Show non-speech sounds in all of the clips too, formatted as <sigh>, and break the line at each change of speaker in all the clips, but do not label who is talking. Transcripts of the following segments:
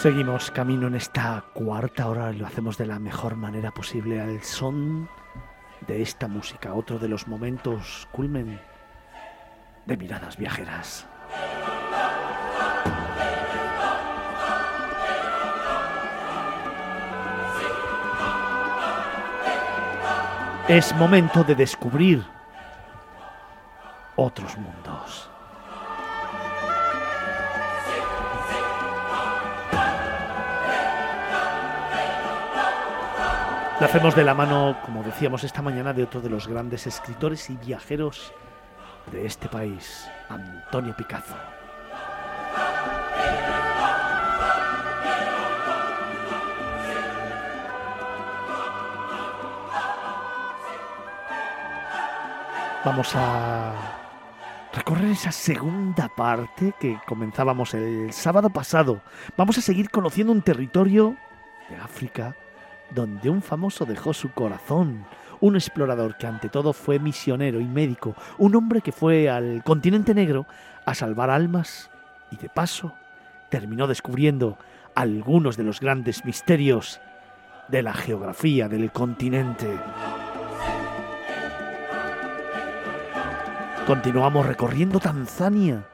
Seguimos camino en esta cuarta hora y lo hacemos de la mejor manera posible al son de esta música, otro de los momentos culmen de miradas viajeras. Es momento de descubrir otros mundos. Lo hacemos de la mano, como decíamos esta mañana, de otro de los grandes escritores y viajeros de este país, Antonio Picazo. Vamos a recorrer esa segunda parte que comenzábamos el sábado pasado. Vamos a seguir conociendo un territorio de África donde un famoso dejó su corazón, un explorador que ante todo fue misionero y médico, un hombre que fue al continente negro a salvar almas y de paso terminó descubriendo algunos de los grandes misterios de la geografía del continente. Continuamos recorriendo Tanzania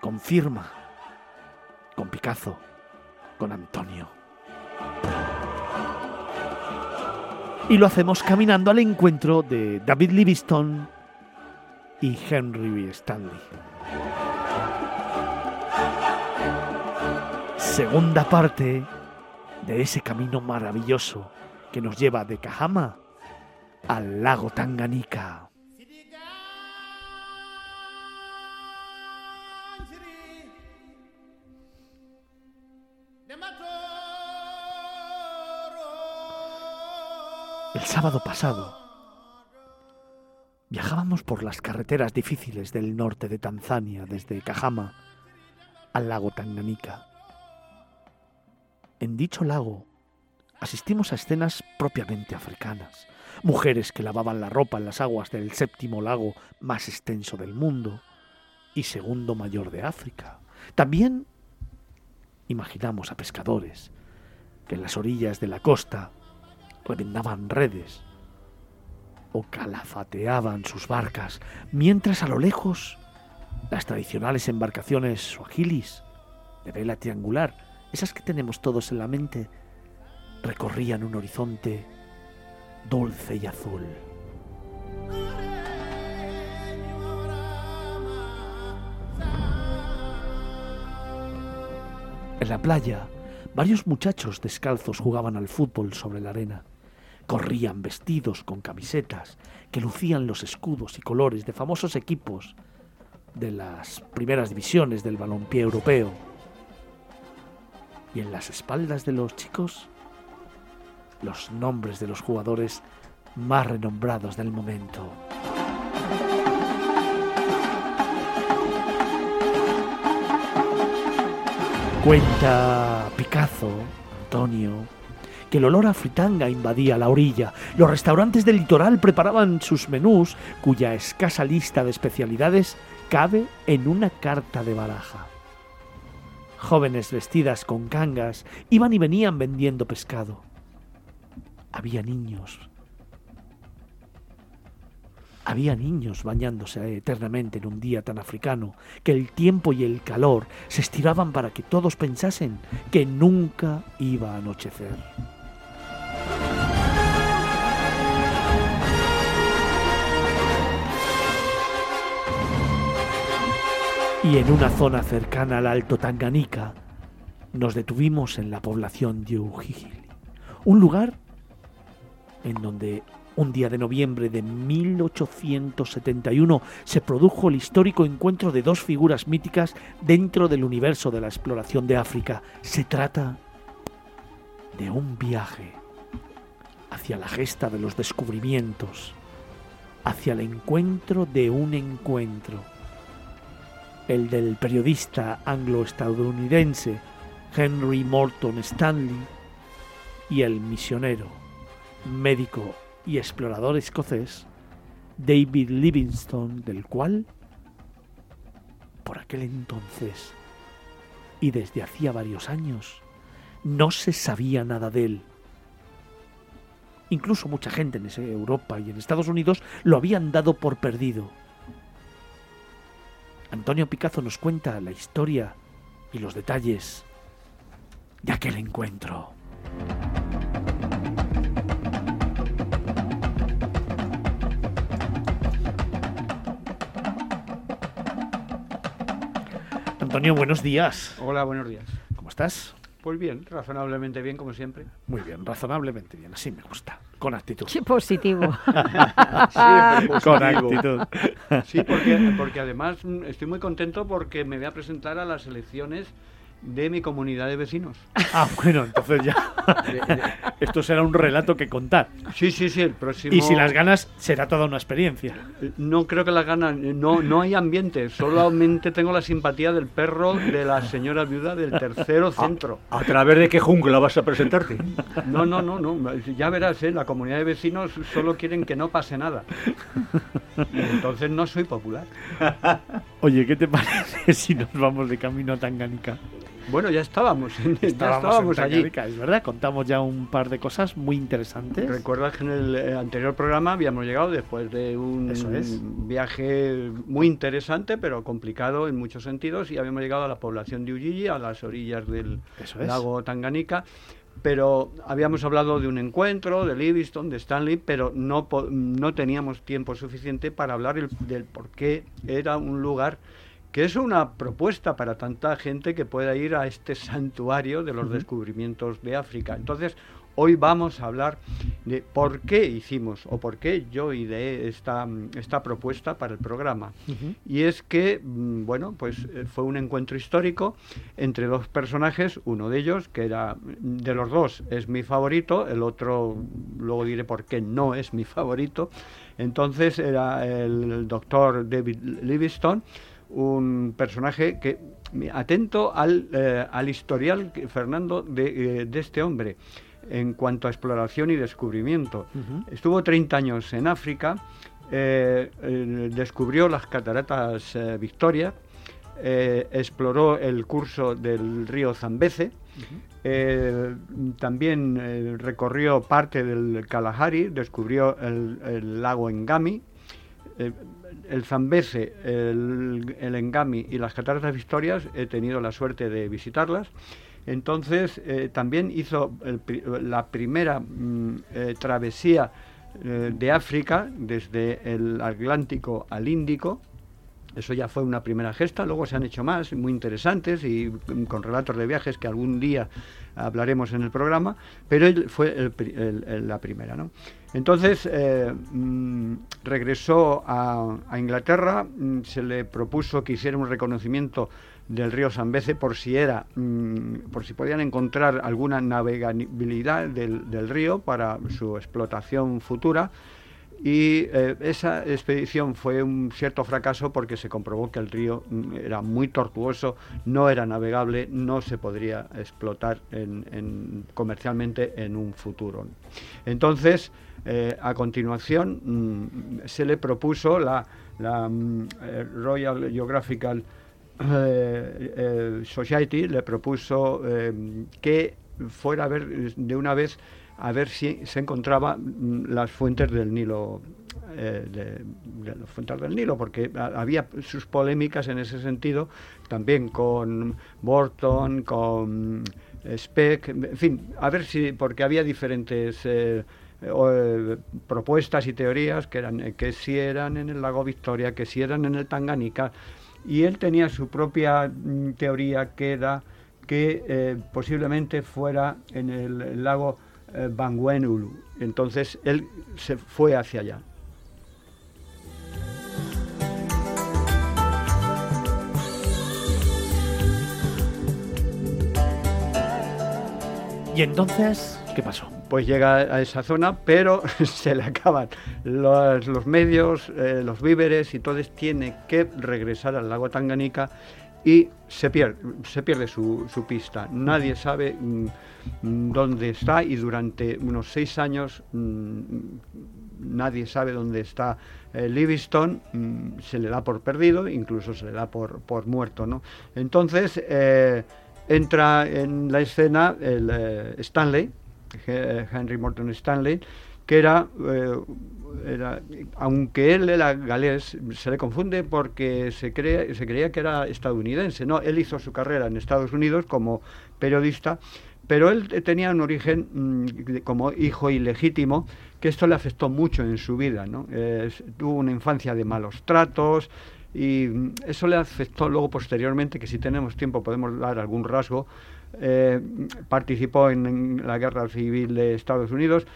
con firma, con Picasso, con Antonio. Y lo hacemos caminando al encuentro de David Livingstone y Henry Stanley. Segunda parte de ese camino maravilloso que nos lleva de Kahama al lago Tanganika. El sábado pasado viajábamos por las carreteras difíciles del norte de Tanzania, desde Kahama al lago Tanganika. En dicho lago asistimos a escenas propiamente africanas. Mujeres que lavaban la ropa en las aguas del séptimo lago más extenso del mundo y segundo mayor de África. También imaginamos a pescadores que en las orillas de la costa remendaban redes o calafateaban sus barcas, mientras a lo lejos las tradicionales embarcaciones suajilis de vela triangular, esas que tenemos todos en la mente, recorrían un horizonte dulce y azul. En la playa, varios muchachos descalzos jugaban al fútbol sobre la arena corrían vestidos con camisetas que lucían los escudos y colores de famosos equipos de las primeras divisiones del balompié europeo. Y en las espaldas de los chicos, los nombres de los jugadores más renombrados del momento. Cuenta Picasso, Antonio, que el olor a fritanga invadía la orilla. Los restaurantes del litoral preparaban sus menús, cuya escasa lista de especialidades cabe en una carta de baraja. Jóvenes vestidas con cangas iban y venían vendiendo pescado. Había niños. Había niños bañándose eternamente en un día tan africano que el tiempo y el calor se estiraban para que todos pensasen que nunca iba a anochecer. Y en una zona cercana al Alto Tanganica nos detuvimos en la población de Ujiji, un lugar en donde un día de noviembre de 1871 se produjo el histórico encuentro de dos figuras míticas dentro del universo de la exploración de África. Se trata de un viaje hacia la gesta de los descubrimientos, hacia el encuentro de un encuentro el del periodista anglo-estadounidense Henry Morton Stanley y el misionero, médico y explorador escocés David Livingstone, del cual, por aquel entonces, y desde hacía varios años no se sabía nada de él. Incluso mucha gente en Europa y en Estados Unidos lo habían dado por perdido. Antonio Picazo nos cuenta la historia y los detalles de aquel encuentro. Antonio, buenos días.
Hola, buenos días.
¿Cómo estás?
Pues bien, razonablemente bien, como siempre.
Muy bien, razonablemente bien. Así me gusta. Con actitud.
Qué positivo. <laughs>
Con actitud.
Sí, porque, porque además mm, estoy muy contento porque me voy a presentar a las elecciones de mi comunidad de vecinos. <laughs>
Ah, bueno, entonces ya. <laughs> Esto será un relato que contar.
Sí, sí, sí, el próximo.
Y si las ganas, será toda una experiencia.
No creo que las ganas. No, no hay ambiente. Solamente tengo la simpatía del perro de la señora viuda del tercero centro.
¿A, través de qué jungla vas a presentarte?
No, no, no, no. Ya verás, ¿eh? la comunidad de vecinos solo quieren que no pase nada. entonces no soy popular.
Oye, ¿qué te parece <laughs> si nos vamos de camino a Tangánica?
Bueno, ya estábamos, <laughs> ya estábamos allí.
Es verdad, contamos ya un par de cosas muy interesantes.
Recuerdas que en el eh, anterior programa habíamos llegado después de un viaje muy interesante, pero complicado en muchos sentidos, y habíamos llegado a la población de Ujiji, a las orillas del lago Tanganica pero habíamos hablado de un encuentro, de Livingston, de Stanley, pero no, no teníamos tiempo suficiente para hablar del por qué era un lugar que es una propuesta para tanta gente que pueda ir a este santuario de los descubrimientos de África. Entonces, hoy vamos a hablar de por qué hicimos o por qué yo ideé esta, esta propuesta para el programa. Y es que, mm, bueno, pues eh, fue un encuentro histórico entre dos personajes, uno de ellos, que era, de los dos, es mi favorito, el otro, luego diré por qué no es mi favorito. Entonces era el doctor David Livingstone, un personaje que, atento al, eh, al historial, Fernando, de, eh, de, este hombre en cuanto a exploración y descubrimiento. Estuvo 30 años en África, eh, descubrió las cataratas Victoria, exploró el curso del río Zambeze, también recorrió parte del Kalahari, descubrió el, el lago Engami, el Zambeze, el, Engami y las Cataratas Victorias he tenido la suerte de visitarlas. Entonces eh, también hizo la primera mm, eh, travesía eh, de África desde el Atlántico al Índico. Eso ya fue una primera gesta, luego se han hecho más, muy interesantes y con relatos de viajes que algún día hablaremos en el programa, pero él fue la primera. ¿no? Entonces eh, mm, regresó a, Inglaterra, mm, se le propuso que hiciera un reconocimiento del río Zambeze por si era, mm, por si podían encontrar alguna navegabilidad del, río para su explotación futura. Y eh, esa expedición fue un cierto fracaso porque se comprobó que el río era muy tortuoso, no era navegable, no se podría explotar comercialmente en un futuro. Entonces, eh, a continuación mm, se le propuso la, mm, eh, Royal Geographical eh, Society, le propuso que fuera a ver de una vez a ver si se encontraban mm, las fuentes del Nilo de, fuentes del Nilo, porque había sus polémicas en ese sentido, también con Borton, con Speck, en fin, a ver si, porque había diferentes eh, propuestas y teorías que eran eh, que si eran en el lago Victoria, que si eran en el Tanganica, y él tenía su propia mm, teoría que era que eh, posiblemente fuera en el, lago Banguenulu. Entonces él se fue hacia allá.
¿Y entonces qué pasó?
Pues llega a esa zona, pero <laughs> se le acaban los, medios, eh, los víveres y entonces tiene que regresar al lago Tanganica y se pierde, se pierde su, pista. Nadie sabe mm, dónde está y durante unos seis años mm, nadie sabe dónde está eh, Livingstone, mm, se le da por perdido, incluso se le da por, por muerto. ¿no? Entonces, eh, entra en la escena el Stanley, Henry Morton Stanley, que era, era, aunque él era galés, se le confunde porque se, cree, se creía que era estadounidense. No, él hizo su carrera en Estados Unidos como periodista, pero él tenía un origen mm, como hijo ilegítimo, que esto le afectó mucho en su vida. ¿no? tuvo una infancia de malos tratos y mm, eso le afectó luego posteriormente, que si tenemos tiempo podemos dar algún rasgo. Eh, participó en, la guerra civil de Estados Unidos,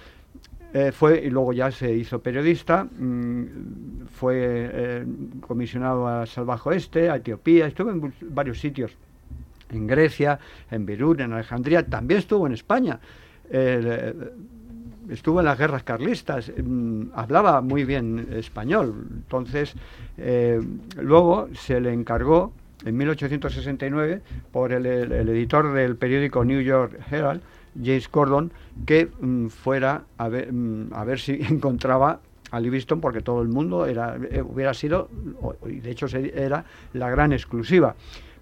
eh, fue y luego ya se hizo periodista, mm, fue eh, comisionado a Salvaje Oeste, a Etiopía, estuvo en varios sitios, en Grecia, en Beirut, en Alejandría, también estuvo en España. Estuvo en las guerras carlistas, mm, hablaba muy bien español. Entonces, luego se le encargó en 1869 por el, editor del periódico New York Herald, James Gordon, que mm, fuera a ver, mm, a ver si <laughs> encontraba a Livingston porque todo el mundo era, eh, hubiera sido, y de hecho era la gran exclusiva.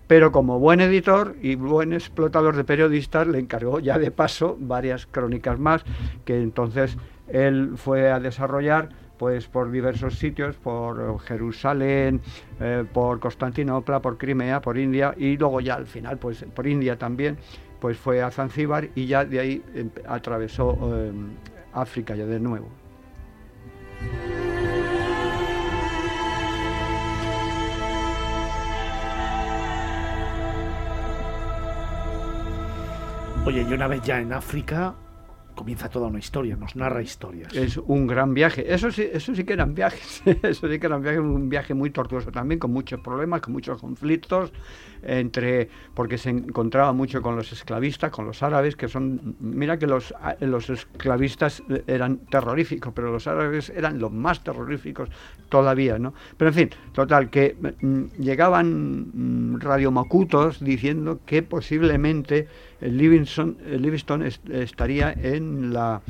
Pero como buen editor y buen explotador de periodistas, le encargó ya de paso varias crónicas más que entonces él fue a desarrollar pues por diversos sitios, por Jerusalén, eh, por Constantinopla, por Crimea, por India y luego ya al final pues por India también pues fue a Zanzíbar y ya de ahí atravesó em, África ya de nuevo.
Oye, y una vez ya en África, comienza toda una historia, nos narra historias.
Es un gran viaje. Eso sí, eso sí que eran viajes. <laughs> eso sí que eran viajes, un viaje muy tortuoso también, con muchos problemas, con muchos conflictos entre porque se encontraba mucho con los esclavistas, con los árabes, que son mira que los los esclavistas eran terroríficos, pero los árabes eran los más terroríficos todavía, ¿no? Pero en fin, total que mm, llegaban mm, radiomacutos diciendo que posiblemente Livingston, Livingston estaría en la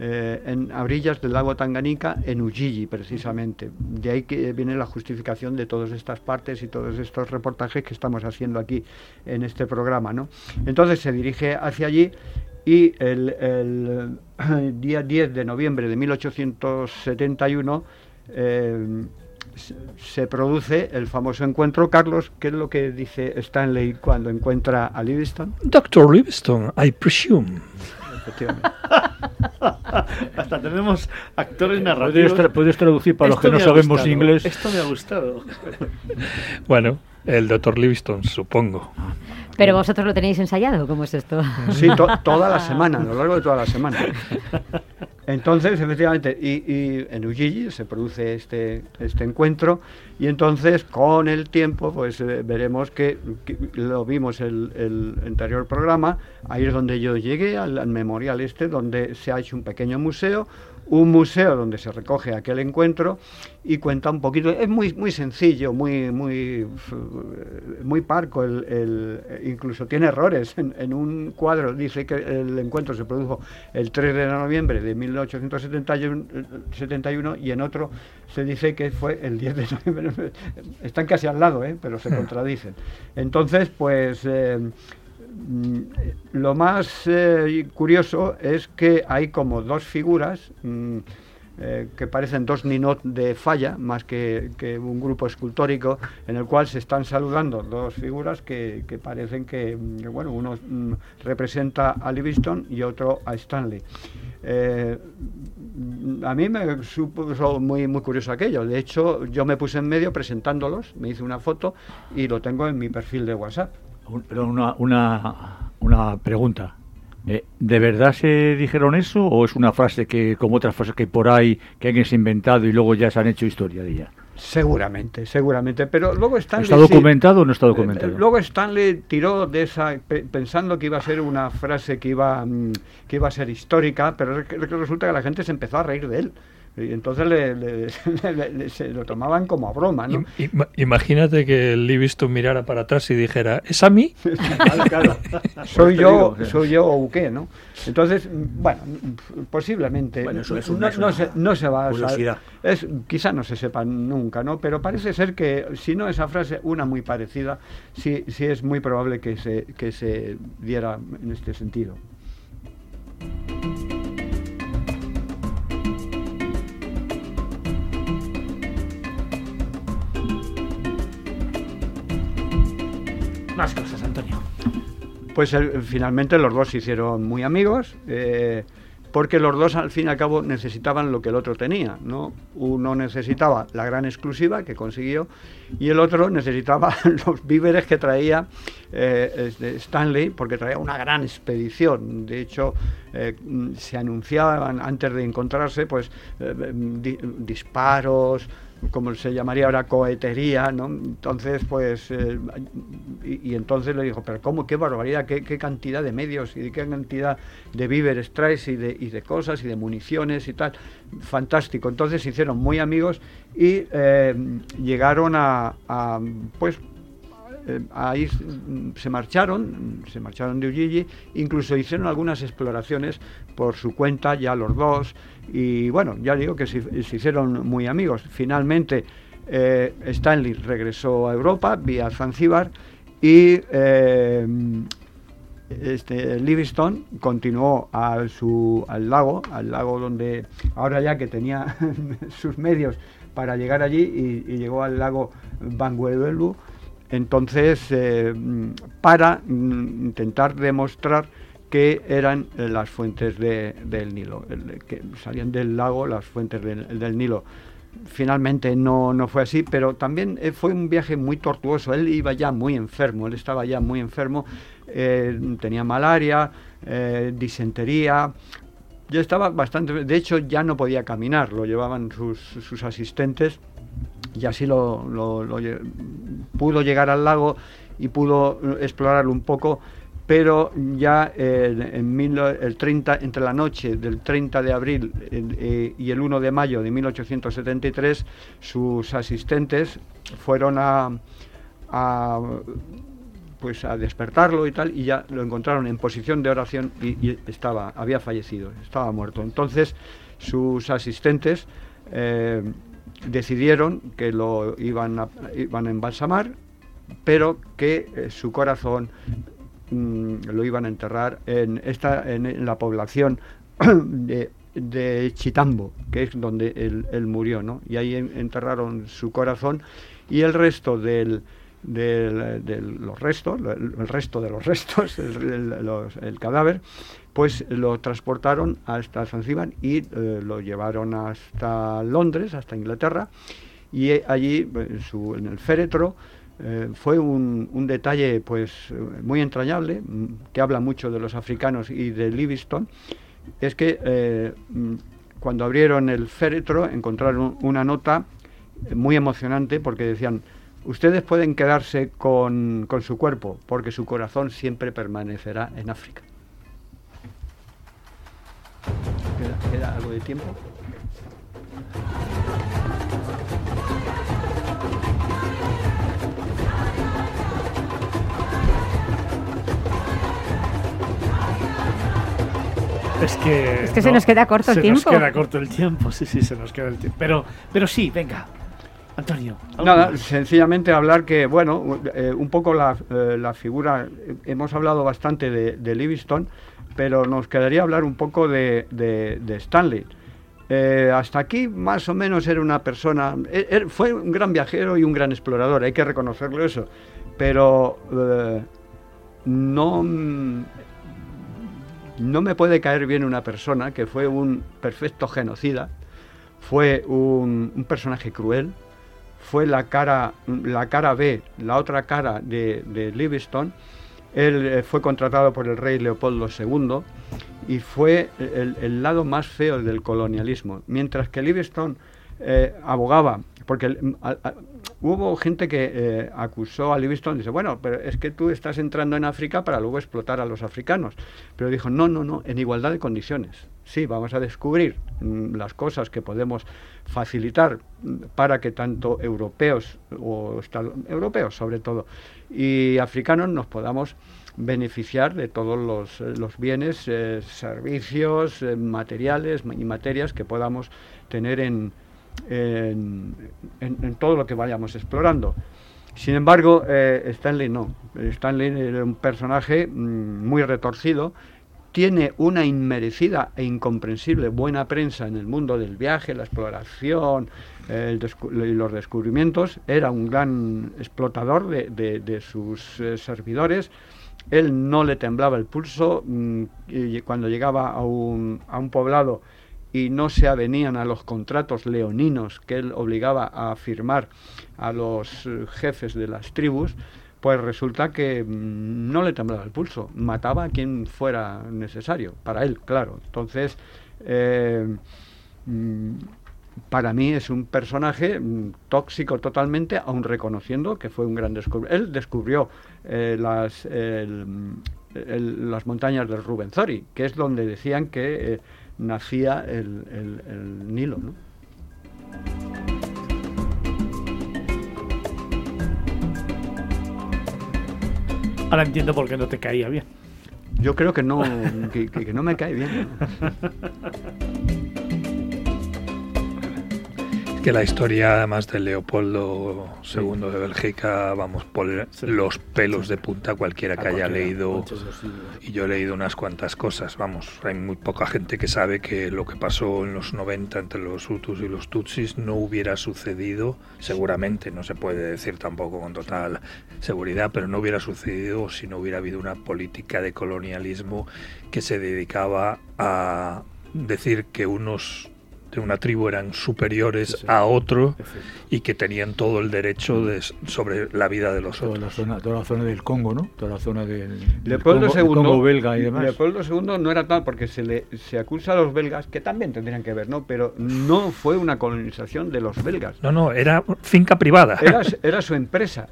eh, en orillas del lago Tanganica, en Ujiji precisamente. De ahí que viene la justificación de todas estas partes y todos estos reportajes que estamos haciendo aquí en este programa. ¿no? Entonces se dirige hacia allí y el, <clears throat> día 10 de noviembre de 1871 eh, se produce el famoso encuentro. Carlos, ¿qué es lo que dice Stanley cuando encuentra a Livingston?
Doctor Livingston, I presume. <laughs>
Hasta tenemos actores narrativos.
¿Puedes, traducir para los que no sabemos inglés?
Esto me ha gustado.
bueno, el doctor Livingston, supongo.
Pero vosotros lo tenéis ensayado, ¿cómo es esto?
Sí, <laughs> toda la semana, a lo largo de toda la semana. Entonces, efectivamente, y, en Ujiji se produce este, este encuentro y entonces con el tiempo pues eh, veremos que, lo vimos el, el, anterior programa, ahí es donde yo llegué al, al memorial este, donde se ha hecho un pequeño museo, un museo donde se recoge aquel encuentro y cuenta un poquito, es muy muy sencillo, muy muy muy parco, el, incluso tiene errores. En, un cuadro dice que el encuentro se produjo el 3 de noviembre de 1871 y en otro se dice que fue el 10 de noviembre. <laughs> Están casi al lado, ¿eh? pero se <laughs> contradicen. Entonces, pues... Eh, lo más eh, curioso es que hay como dos figuras mm, eh, que parecen dos ninot de falla, más que, un grupo escultórico, en el cual se están saludando dos figuras que, parecen que, mm, bueno, uno representa a Livingston y otro a Stanley. Eh, a mí me supuso muy, muy curioso aquello. De hecho, yo me puse en medio presentándolos, me hice una foto y lo tengo en mi perfil de WhatsApp
una, una, una pregunta. Eh, ¿De verdad se dijeron eso o es una frase que, como otras frases que hay por ahí, que han inventado y luego ya se han hecho historia de ella?
Seguramente, seguramente. Pero luego Stanley.
¿Está documentado o no está eh, documentado?
luego Stanley tiró de esa. pensando que iba a ser una frase que iba, mm, que iba a ser histórica, pero resulta que la gente se empezó a reír de él. Y entonces <laughs> le, se lo tomaban como a broma, ¿no?
imagínate que el Livingston mirara para atrás y dijera, ¿es a mí? <laughs>
claro, <laughs> Soy yo, soy yo o qué, ¿no? Entonces, bueno, posiblemente no, se, no, se, va a es Quizá no se sepa nunca, ¿no? Pero parece ser que, si no esa frase, una muy parecida, sí, sí es muy probable que se, que se diera en este sentido.
Más cosas, Antonio.
Pues eh, finalmente los dos se hicieron muy amigos, eh, porque los dos al fin y al cabo necesitaban lo que el otro tenía, ¿no? Uno necesitaba la gran exclusiva que consiguió y el otro necesitaba <laughs> los víveres que traía eh, Stanley, porque traía una gran expedición. De hecho, se anunciaban antes de encontrarse, pues disparos, como se llamaría ahora cohetería, ¿no? Entonces, pues, eh, y, entonces le dijo, pero ¿cómo? ¿Qué barbaridad? ¿Qué, cantidad de medios y qué cantidad de víveres traes y de, de cosas y de municiones y tal? Fantástico. Entonces se hicieron muy amigos y eh, llegaron a, a pues, eh, ahí se marcharon, se marcharon de Ujiji, incluso hicieron algunas exploraciones por su cuenta, ya los dos, y bueno, ya digo que se, hicieron muy amigos. Finalmente, eh, Stanley regresó a Europa vía Zanzíbar y eh, este, Livingstone continuó a su, al lago, al lago donde ahora ya que tenía <laughs> sus medios para llegar allí y, llegó al lago Bangueluelu entonces, eh, para intentar demostrar que eran eh, las fuentes del Nilo, que salían del lago las fuentes del, Nilo. Finalmente no, no, fue así, pero también eh, fue un viaje muy tortuoso. Él iba ya muy enfermo, él estaba ya muy enfermo, tenía malaria, disentería, ya estaba bastante, de hecho ya no podía caminar, lo llevaban sus, sus asistentes y así lo, pudo llegar al lago y pudo explorarlo un poco, pero ya en el 30, entre la noche del 30 de abril eh, y el 1 de mayo de 1873, sus asistentes fueron a, pues a despertarlo y tal, y ya lo encontraron en posición de oración y, estaba, había fallecido, estaba muerto. Entonces sus asistentes eh, decidieron que lo iban a, iban a embalsamar, pero que eh, su corazón mm, lo iban a enterrar en, esta, en, la población <coughs> de, Chitambo, que es donde él, murió, ¿no? Y ahí enterraron su corazón y el resto del, de los restos, el, resto de los restos, <laughs> el cadáver, pues lo transportaron hasta Zanzíbar y eh, lo llevaron hasta Londres, hasta Inglaterra, y eh, allí en, el féretro eh, fue un, detalle pues muy entrañable, mm, que habla mucho de los africanos y de Livingstone, es que mm, cuando abrieron el féretro encontraron una nota muy emocionante porque decían, ustedes pueden quedarse con su cuerpo porque su corazón siempre permanecerá en África. ¿Queda, algo de tiempo?
Es que,
es que se nos queda corto el tiempo. Se
nos queda corto el tiempo, sí, sí, se nos queda el tiempo. Pero, pero sí, venga, Antonio.
Nada, sencillamente hablar que, bueno, eh, un poco la, eh, la, figura, hemos hablado bastante de, de Livingstone, pero nos quedaría hablar un poco de, Stanley. Eh, hasta aquí más o menos era una persona, er, fue un gran viajero y un gran explorador, hay que reconocerlo eso, pero no, no me puede caer bien una persona que fue un perfecto genocida, fue un, personaje cruel, fue la cara, la cara B, la otra cara de, de Livingstone, él eh, fue contratado por el rey Leopoldo II y fue el, lado más feo del colonialismo. Mientras que Livingstone eh, abogaba, porque mm, hubo gente que eh, acusó a Livingstone, dice, bueno, pero es que tú estás entrando en África para luego explotar a los africanos. Pero dijo, no, no, no, en igualdad de condiciones. Sí, vamos a descubrir mm, las cosas que podemos facilitar para que tanto europeos, o europeos sobre todo, y africanos nos podamos beneficiar de todos los, eh, bienes, eh, servicios, eh, materiales y materias que podamos tener en, en, todo lo que vayamos explorando. Sin embargo, Stanley no. Stanley era un personaje mm, muy retorcido, tiene una inmerecida e incomprensible buena prensa en el mundo del viaje, la exploración y los descubrimientos, era un gran explotador de, sus servidores, él no le temblaba el pulso mm, y cuando llegaba a un, a un poblado y no se avenían a los contratos leoninos que él obligaba a firmar a los eh, jefes de las tribus, pues resulta que mm, no le temblaba el pulso, mataba a quien fuera necesario, para él, claro. Entonces, eh, mm, para mí es un personaje mm, tóxico totalmente, aun reconociendo que fue un gran descubridor. Él descubrió eh, las, las montañas del Rubenzori, que es donde decían que eh, nacía el, el, Nilo. ¿no?
Ahora entiendo por qué no te caía bien.
Yo creo que no, que, no me cae bien. <laughs>
que la historia, además de Leopoldo II de Bélgica, vamos, por los pelos de punta cualquiera que haya leído. Y yo he leído unas cuantas cosas, vamos. Hay muy poca gente que sabe que lo que pasó en los 90 entre los Hutus y los Tutsis no hubiera sucedido, seguramente, no se puede decir tampoco con total seguridad, pero no hubiera sucedido si no hubiera habido una política de colonialismo que se dedicaba a decir que unos de una tribu eran superiores a otro y que tenían todo el derecho de, sobre la vida de los
otros.
La
zona, toda la zona del Congo, ¿no? Toda la zona del,
Leopoldo II, belga y demás. Leopoldo II no era tal porque se le se acusa a los belgas, que también tendrían que ver, ¿no? Pero no fue una colonización de los belgas.
No, no, era finca privada.
Era, <laughs> era su empresa.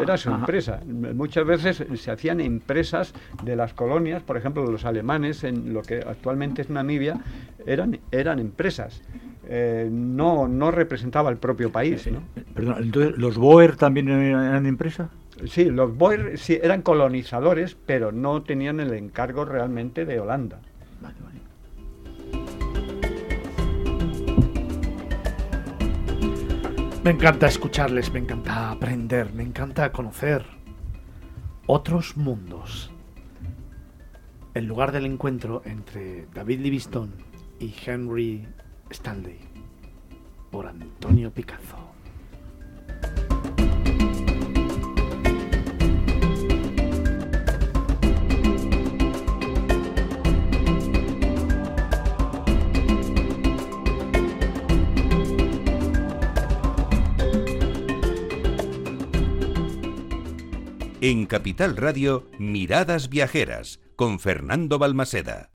Era su empresa. Muchas veces se hacían empresas de las colonias, por ejemplo, los alemanes en lo que actualmente es Namibia, eran, eran empresas. Eh, no, no representaba el propio país. ¿no?
Perdón, entonces, ¿los Boer también eran empresa?
Sí, los Boer sí, eran colonizadores, pero no tenían el encargo realmente de Holanda.
Me encanta escucharles, me encanta aprender, me encanta conocer otros mundos. El lugar del encuentro entre David Livingstone y Henry Stanley por Antonio Picazo.
En Capital Radio, Miradas Viajeras, con Fernando Balmaseda.